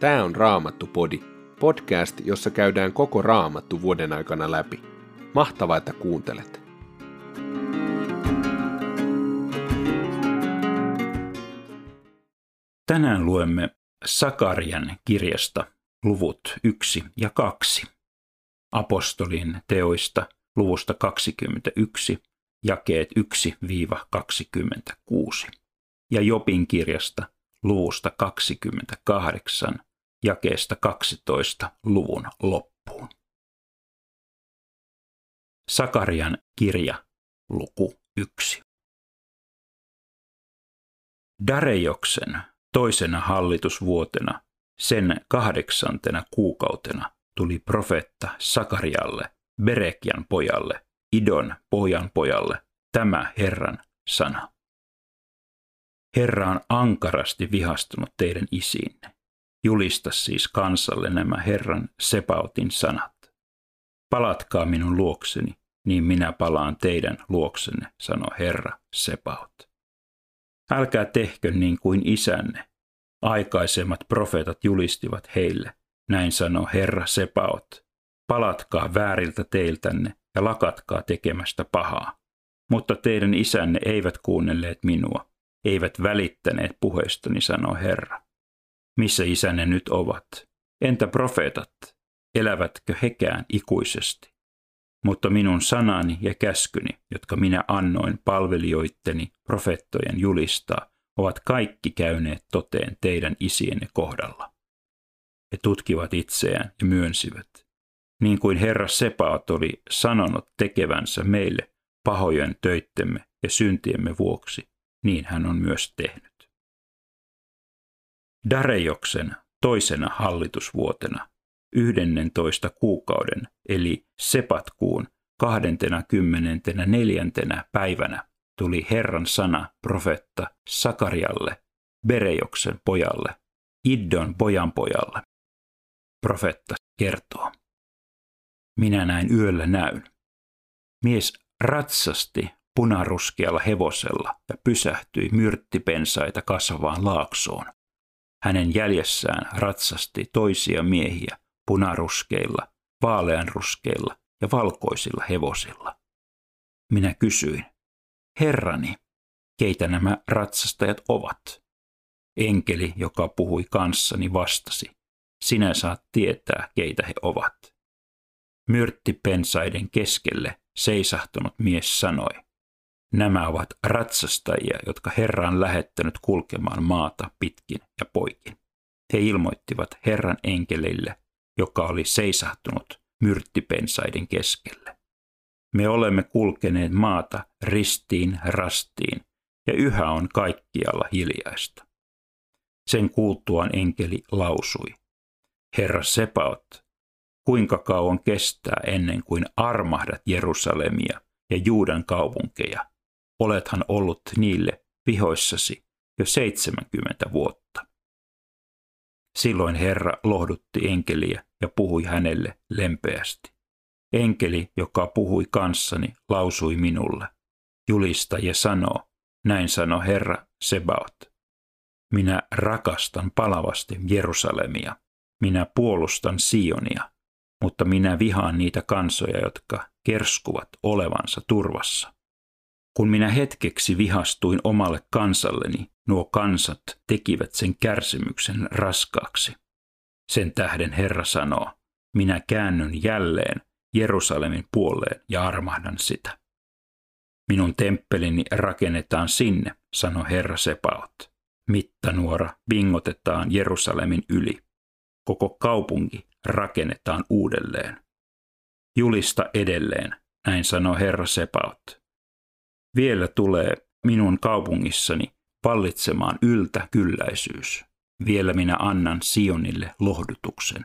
Tämä on Raamattu-podi, podcast, jossa käydään koko Raamattu vuoden aikana läpi. Mahtavaa, että kuuntelet! Tänään luemme Sakarian kirjasta luvut 1 ja 2. Apostolin teoista luvusta 21, jakeet 1-26 ja Jopin kirjasta luvusta 28, jakeesta 12 luvun loppuun. Sakarian kirja, luku 1. Darejoksen toisena hallitusvuotena, sen kahdeksantena kuukautena, tuli profeetta Sakarialle, Berekian pojalle, Idon pojan pojalle, tämä Herran sana. Herra on ankarasti vihastunut teidän isiinne. Julista siis kansalle nämä Herran Sepautin sanat. Palatkaa minun luokseni, niin minä palaan teidän luoksenne, sanoo Herra Sepaut. Älkää tehkö niin kuin isänne. Aikaisemmat profeetat julistivat heille, näin sanoo Herra Sepaut. Palatkaa vääriltä teiltänne ja lakatkaa tekemästä pahaa. Mutta teidän isänne eivät kuunnelleet minua, eivät välittäneet puheestani, sanoo Herra. Missä isänne nyt ovat? Entä profeetat? Elävätkö hekään ikuisesti? Mutta minun sanani ja käskyni, jotka minä annoin palvelijoitteni profeettojen julistaa, ovat kaikki käyneet toteen teidän isienne kohdalla. He tutkivat itseään ja myönsivät, niin kuin Herra Sepaat oli sanonut tekevänsä meille pahojen töittemme ja syntiemme vuoksi, niin hän on myös tehnyt. Darejoksen toisena hallitusvuotena, 11 kuukauden eli Sepatkuun 24. päivänä tuli Herran sana profetta Sakarialle, Berejoksen pojalle, Iddon pojan pojalle. Profetta kertoo. Minä näin yöllä näyn. Mies ratsasti punaruskealla hevosella ja pysähtyi myrttipensaita kasvavaan laaksoon. Hänen jäljessään ratsasti toisia miehiä punaruskeilla, vaaleanruskeilla ja valkoisilla hevosilla. Minä kysyin, Herrani, keitä nämä ratsastajat ovat? Enkeli, joka puhui kanssani, vastasi, sinä saat tietää, keitä he ovat. Myrttipensaiden keskelle seisahtunut mies sanoi, Nämä ovat ratsastajia, jotka Herra on lähettänyt kulkemaan maata pitkin ja poikin. He ilmoittivat Herran enkeleille, joka oli seisahtunut myrttipensaiden keskelle. Me olemme kulkeneet maata ristiin rastiin, ja yhä on kaikkialla hiljaista. Sen kuultuaan enkeli lausui, Herra Sepaot, kuinka kauan kestää ennen kuin armahdat Jerusalemia ja Juudan kaupunkeja olethan ollut niille vihoissasi jo 70 vuotta. Silloin Herra lohdutti enkeliä ja puhui hänelle lempeästi. Enkeli, joka puhui kanssani, lausui minulle. Julista ja sanoo, näin sanoi Herra Sebaot. Minä rakastan palavasti Jerusalemia. Minä puolustan Sionia, mutta minä vihaan niitä kansoja, jotka kerskuvat olevansa turvassa. Kun minä hetkeksi vihastuin omalle kansalleni, nuo kansat tekivät sen kärsimyksen raskaaksi. Sen tähden Herra sanoo, minä käännyn jälleen Jerusalemin puoleen ja armahdan sitä. Minun temppelini rakennetaan sinne, sanoi Herra Sepaot. Mittanuora vingotetaan Jerusalemin yli. Koko kaupunki rakennetaan uudelleen. Julista edelleen, näin sanoi Herra Sepaot vielä tulee minun kaupungissani vallitsemaan yltäkylläisyys. Vielä minä annan Sionille lohdutuksen.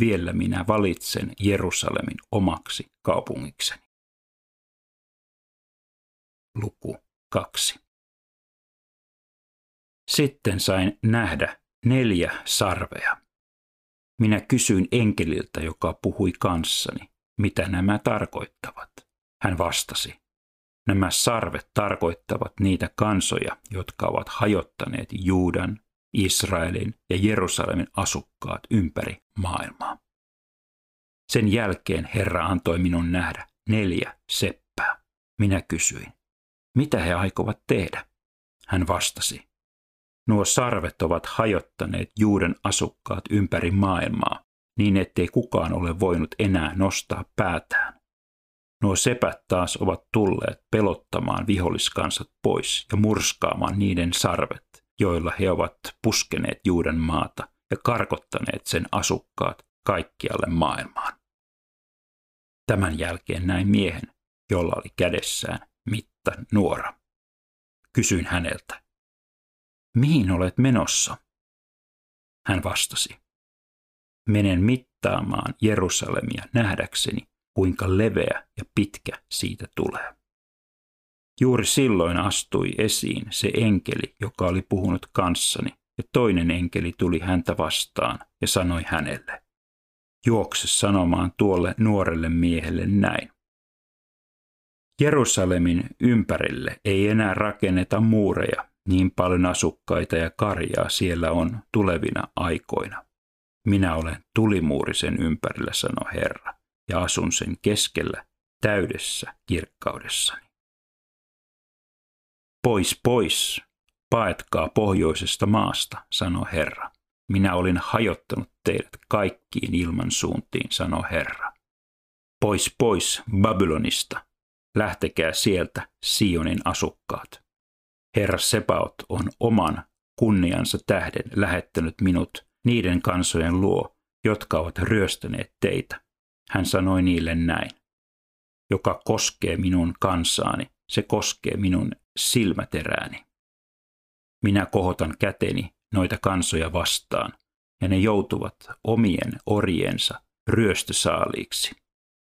Vielä minä valitsen Jerusalemin omaksi kaupungikseni. Luku 2. Sitten sain nähdä neljä sarvea. Minä kysyin enkeliltä, joka puhui kanssani, mitä nämä tarkoittavat. Hän vastasi, Nämä sarvet tarkoittavat niitä kansoja, jotka ovat hajottaneet Juudan, Israelin ja Jerusalemin asukkaat ympäri maailmaa. Sen jälkeen Herra antoi minun nähdä neljä seppää. Minä kysyin, mitä he aikovat tehdä? Hän vastasi, nuo sarvet ovat hajottaneet juuden asukkaat ympäri maailmaa, niin ettei kukaan ole voinut enää nostaa päätään. Nuo sepät taas ovat tulleet pelottamaan viholliskansat pois ja murskaamaan niiden sarvet, joilla he ovat puskeneet juuden maata ja karkottaneet sen asukkaat kaikkialle maailmaan. Tämän jälkeen näin miehen, jolla oli kädessään mitta nuora. Kysyin häneltä, mihin olet menossa? Hän vastasi, menen mittaamaan Jerusalemia nähdäkseni, kuinka leveä ja pitkä siitä tulee. Juuri silloin astui esiin se enkeli, joka oli puhunut kanssani, ja toinen enkeli tuli häntä vastaan ja sanoi hänelle, juokse sanomaan tuolle nuorelle miehelle näin. Jerusalemin ympärille ei enää rakenneta muureja, niin paljon asukkaita ja karjaa siellä on tulevina aikoina. Minä olen tulimuuri sen ympärillä, sanoi Herra, ja asun sen keskellä täydessä kirkkaudessani. Pois, pois, paetkaa pohjoisesta maasta, sanoi Herra. Minä olin hajottanut teidät kaikkiin ilman suuntiin, sanoi Herra. Pois, pois Babylonista, lähtekää sieltä Sionin asukkaat. Herra Sepaot on oman kunniansa tähden lähettänyt minut niiden kansojen luo, jotka ovat ryöstäneet teitä. Hän sanoi niille näin. Joka koskee minun kansaani, se koskee minun silmäterääni. Minä kohotan käteni noita kansoja vastaan, ja ne joutuvat omien orjensa ryöstösaaliiksi.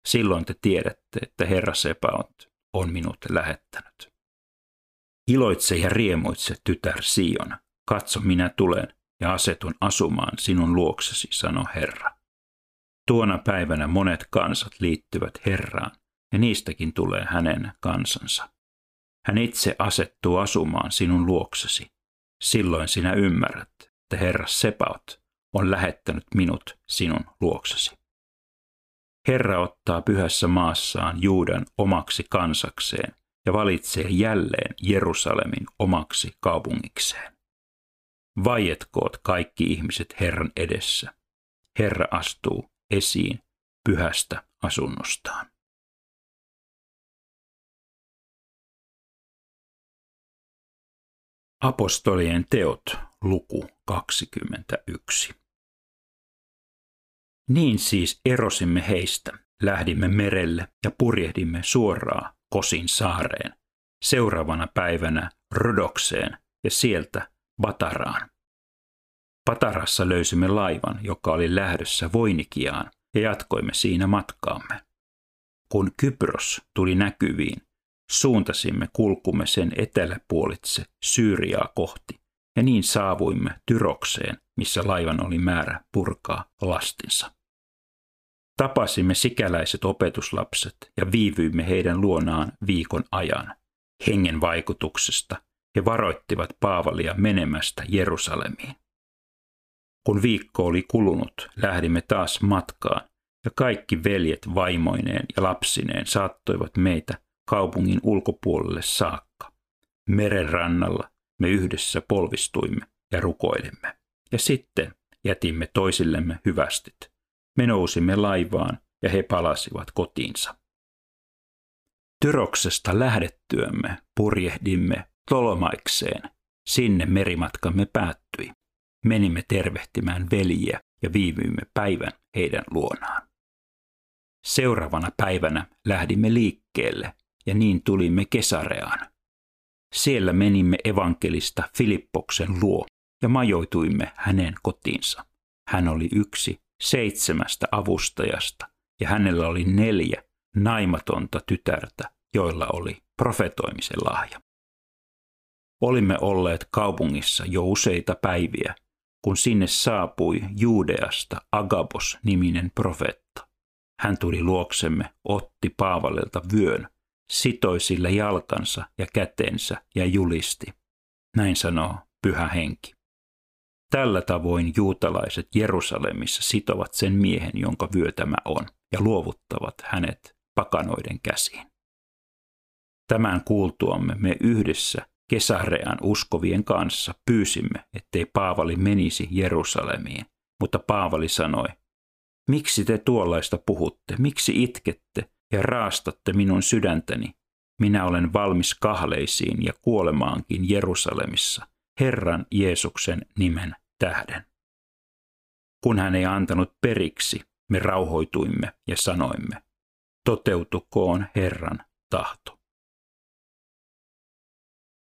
Silloin te tiedätte, että Herra Sepaot on minut lähettänyt. Iloitse ja riemoitse, tytär Sion. Katso, minä tulen ja asetun asumaan sinun luoksesi, sanoi Herra. Tuona päivänä monet kansat liittyvät Herraan, ja niistäkin tulee hänen kansansa. Hän itse asettuu asumaan sinun luoksesi. Silloin sinä ymmärrät, että Herra Sepaut on lähettänyt minut sinun luoksesi. Herra ottaa pyhässä maassaan Juudan omaksi kansakseen ja valitsee jälleen Jerusalemin omaksi kaupungikseen. Vaietkoot kaikki ihmiset Herran edessä. Herra astuu esiin pyhästä asunnostaan. Apostolien teot, luku 21. Niin siis erosimme heistä, lähdimme merelle ja purjehdimme suoraan Kosin saareen, seuraavana päivänä Rodokseen ja sieltä Bataraan. Patarassa löysimme laivan, joka oli lähdössä Voinikiaan, ja jatkoimme siinä matkaamme. Kun Kypros tuli näkyviin, suuntasimme kulkumme sen eteläpuolitse Syyriaa kohti, ja niin saavuimme Tyrokseen, missä laivan oli määrä purkaa lastinsa. Tapasimme sikäläiset opetuslapset ja viivyimme heidän luonaan viikon ajan. Hengen vaikutuksesta he varoittivat Paavalia menemästä Jerusalemiin. Kun viikko oli kulunut, lähdimme taas matkaan, ja kaikki veljet vaimoineen ja lapsineen saattoivat meitä kaupungin ulkopuolelle saakka. Meren rannalla me yhdessä polvistuimme ja rukoilimme. Ja sitten jätimme toisillemme hyvästit. Me nousimme laivaan ja he palasivat kotiinsa. Tyroksesta lähdettyämme purjehdimme Tolomaikseen. Sinne merimatkamme päättyi. Menimme tervehtimään veljiä ja viivyimme päivän heidän luonaan. Seuraavana päivänä lähdimme liikkeelle ja niin tulimme Kesareaan. Siellä menimme evankelista Filippoksen luo ja majoituimme hänen kotiinsa. Hän oli yksi seitsemästä avustajasta ja hänellä oli neljä naimatonta tytärtä, joilla oli profetoimisen lahja. Olimme olleet kaupungissa jo useita päiviä, kun sinne saapui Juudeasta Agabos-niminen profeetta. Hän tuli luoksemme, otti Paavalilta vyön, sitoi sillä jalkansa ja kätensä ja julisti. Näin sanoo pyhä henki. Tällä tavoin juutalaiset Jerusalemissa sitovat sen miehen, jonka vyö tämä on, ja luovuttavat hänet pakanoiden käsiin. Tämän kuultuamme me yhdessä Kesarean uskovien kanssa pyysimme, ettei Paavali menisi Jerusalemiin, mutta Paavali sanoi, miksi te tuollaista puhutte, miksi itkette ja raastatte minun sydäntäni? Minä olen valmis kahleisiin ja kuolemaankin Jerusalemissa, Herran Jeesuksen nimen tähden. Kun hän ei antanut periksi, me rauhoituimme ja sanoimme, toteutukoon Herran tahto.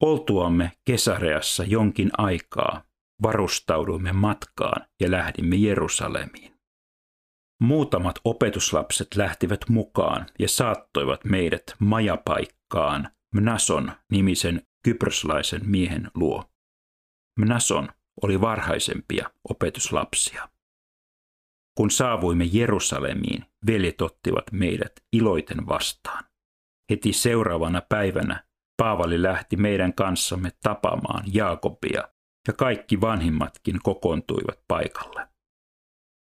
Oltuamme Kesareassa jonkin aikaa, varustauduimme matkaan ja lähdimme Jerusalemiin. Muutamat opetuslapset lähtivät mukaan ja saattoivat meidät majapaikkaan Mnason nimisen kyproslaisen miehen luo. Mnason oli varhaisempia opetuslapsia. Kun saavuimme Jerusalemiin, veljet ottivat meidät iloiten vastaan. Heti seuraavana päivänä Paavali lähti meidän kanssamme tapaamaan Jaakobia, ja kaikki vanhimmatkin kokoontuivat paikalle.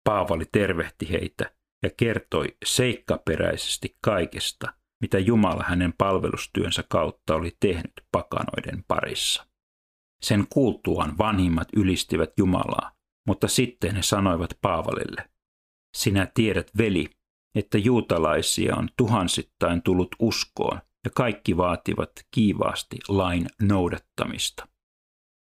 Paavali tervehti heitä ja kertoi seikkaperäisesti kaikesta, mitä Jumala hänen palvelustyönsä kautta oli tehnyt pakanoiden parissa. Sen kuultuaan vanhimmat ylistivät Jumalaa, mutta sitten he sanoivat Paavalille, sinä tiedät veli, että juutalaisia on tuhansittain tullut uskoon ja kaikki vaativat kiivaasti lain noudattamista.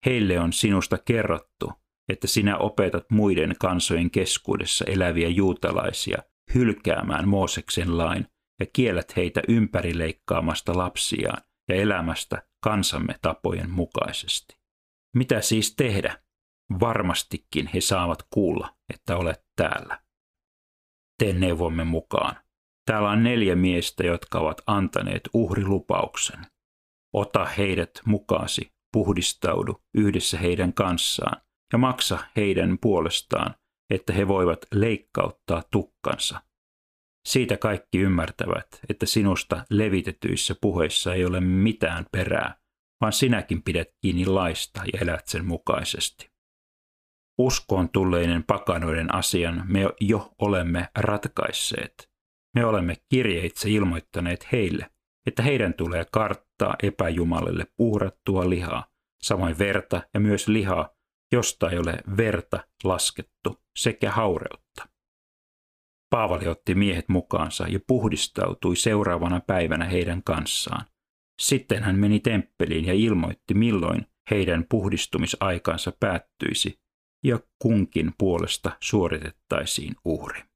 Heille on sinusta kerrottu, että sinä opetat muiden kansojen keskuudessa eläviä juutalaisia hylkäämään Mooseksen lain ja kiellät heitä ympärileikkaamasta lapsiaan ja elämästä kansamme tapojen mukaisesti. Mitä siis tehdä? Varmastikin he saavat kuulla, että olet täällä. Tee neuvomme mukaan. Täällä on neljä miestä, jotka ovat antaneet uhrilupauksen. Ota heidät mukaasi, puhdistaudu yhdessä heidän kanssaan ja maksa heidän puolestaan, että he voivat leikkauttaa tukkansa. Siitä kaikki ymmärtävät, että sinusta levitetyissä puheissa ei ole mitään perää, vaan sinäkin pidät kiinni laista ja elät sen mukaisesti. Uskoon tulleinen pakanoiden asian me jo olemme ratkaisseet. Me olemme kirjeitse ilmoittaneet heille, että heidän tulee karttaa epäjumalille puhrattua lihaa, samoin verta ja myös lihaa, josta ei ole verta laskettu, sekä haureutta. Paavali otti miehet mukaansa ja puhdistautui seuraavana päivänä heidän kanssaan. Sitten hän meni temppeliin ja ilmoitti, milloin heidän puhdistumisaikansa päättyisi ja kunkin puolesta suoritettaisiin uhri.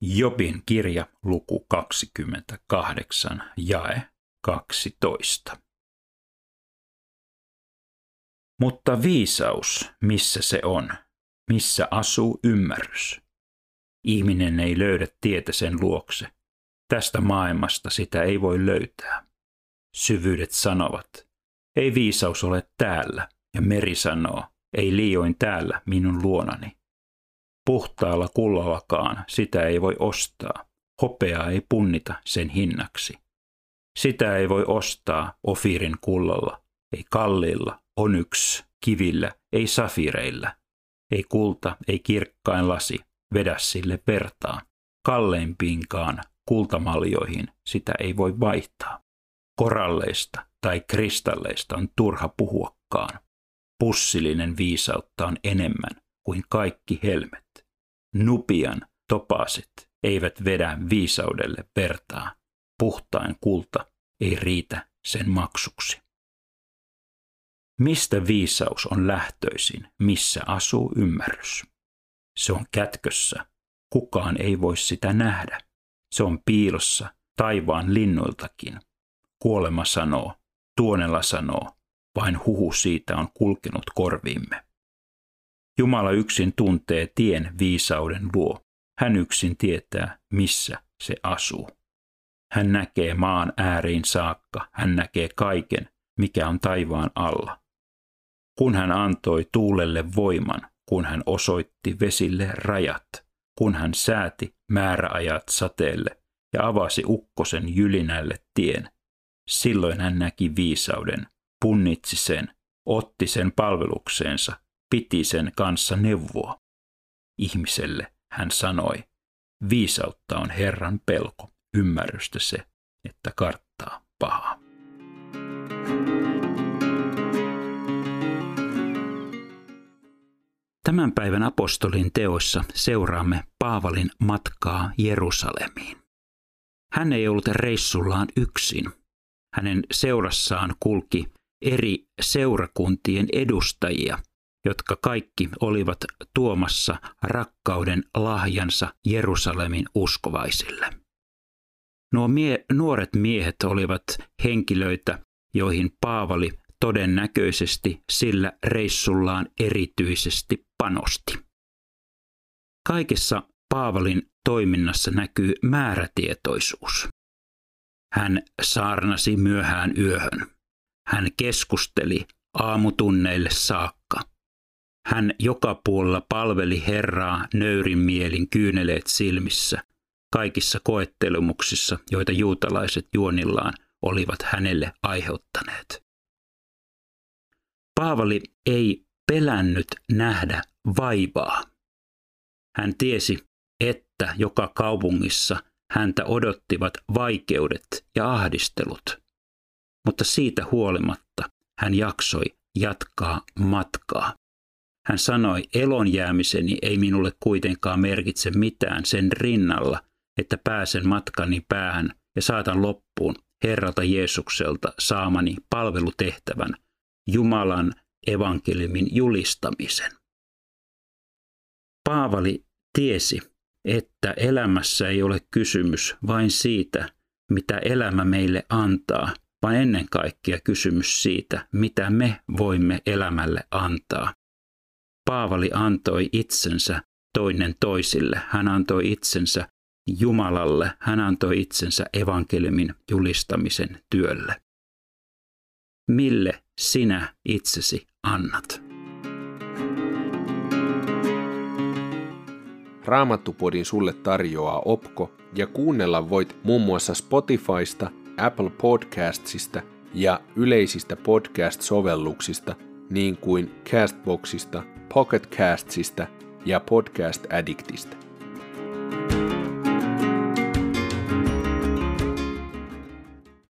Jobin kirja luku 28 jae 12. Mutta viisaus, missä se on? Missä asuu ymmärrys? Ihminen ei löydä tietä sen luokse. Tästä maailmasta sitä ei voi löytää. Syvyydet sanovat, ei viisaus ole täällä, ja meri sanoo, ei liioin täällä minun luonani. Puhtaalla kullallakaan sitä ei voi ostaa, hopeaa ei punnita sen hinnaksi. Sitä ei voi ostaa ofirin kullalla, ei kalliilla, onyks, kivillä, ei safireilla. Ei kulta, ei kirkkain lasi, vedä sille vertaa. Kalleimpiinkaan kultamaljoihin sitä ei voi vaihtaa. Koralleista tai kristalleista on turha puhuakaan. Pussillinen viisautta on enemmän kuin kaikki helmet. Nupian topasit eivät vedä viisaudelle vertaa. Puhtain kulta ei riitä sen maksuksi. Mistä viisaus on lähtöisin, missä asuu ymmärrys? Se on kätkössä. Kukaan ei voi sitä nähdä. Se on piilossa taivaan linnoiltakin. Kuolema sanoo, tuonella sanoo, vain huhu siitä on kulkenut korviimme. Jumala yksin tuntee tien viisauden luo. Hän yksin tietää, missä se asuu. Hän näkee maan ääriin saakka, hän näkee kaiken, mikä on taivaan alla. Kun hän antoi tuulelle voiman, kun hän osoitti vesille rajat, kun hän sääti määräajat sateelle ja avasi ukkosen jylinälle tien, Silloin hän näki viisauden, punnitsi sen, otti sen palvelukseensa, piti sen kanssa neuvoa. Ihmiselle hän sanoi, viisautta on Herran pelko, ymmärrystä se, että karttaa pahaa. Tämän päivän apostolin teoissa seuraamme Paavalin matkaa Jerusalemiin. Hän ei ollut reissullaan yksin. Hänen seurassaan kulki eri seurakuntien edustajia, jotka kaikki olivat tuomassa rakkauden lahjansa Jerusalemin uskovaisille. Nuo mie- nuoret miehet olivat henkilöitä, joihin Paavali todennäköisesti sillä reissullaan erityisesti panosti. Kaikessa Paavalin toiminnassa näkyy määrätietoisuus. Hän saarnasi myöhään yöhön. Hän keskusteli aamutunneille saakka. Hän joka puolella palveli Herraa nöyrin mielin kyyneleet silmissä, kaikissa koettelumuksissa, joita juutalaiset juonillaan olivat hänelle aiheuttaneet. Paavali ei pelännyt nähdä vaivaa. Hän tiesi, että joka kaupungissa häntä odottivat vaikeudet ja ahdistelut. Mutta siitä huolimatta hän jaksoi jatkaa matkaa. Hän sanoi, elon jäämiseni ei minulle kuitenkaan merkitse mitään sen rinnalla, että pääsen matkani päähän ja saatan loppuun Herralta Jeesukselta saamani palvelutehtävän Jumalan evankeliumin julistamisen. Paavali tiesi, että elämässä ei ole kysymys vain siitä, mitä elämä meille antaa, vaan ennen kaikkea kysymys siitä, mitä me voimme elämälle antaa. Paavali antoi itsensä toinen toisille. Hän antoi itsensä Jumalalle. Hän antoi itsensä evankeliumin julistamisen työlle. Mille sinä itsesi annat? Raamattupodin sulle tarjoaa Opko ja kuunnella voit muun muassa Spotifysta, Apple Podcastsista ja yleisistä podcast-sovelluksista niin kuin Castboxista, Pocket Castsista ja Podcast Addictista.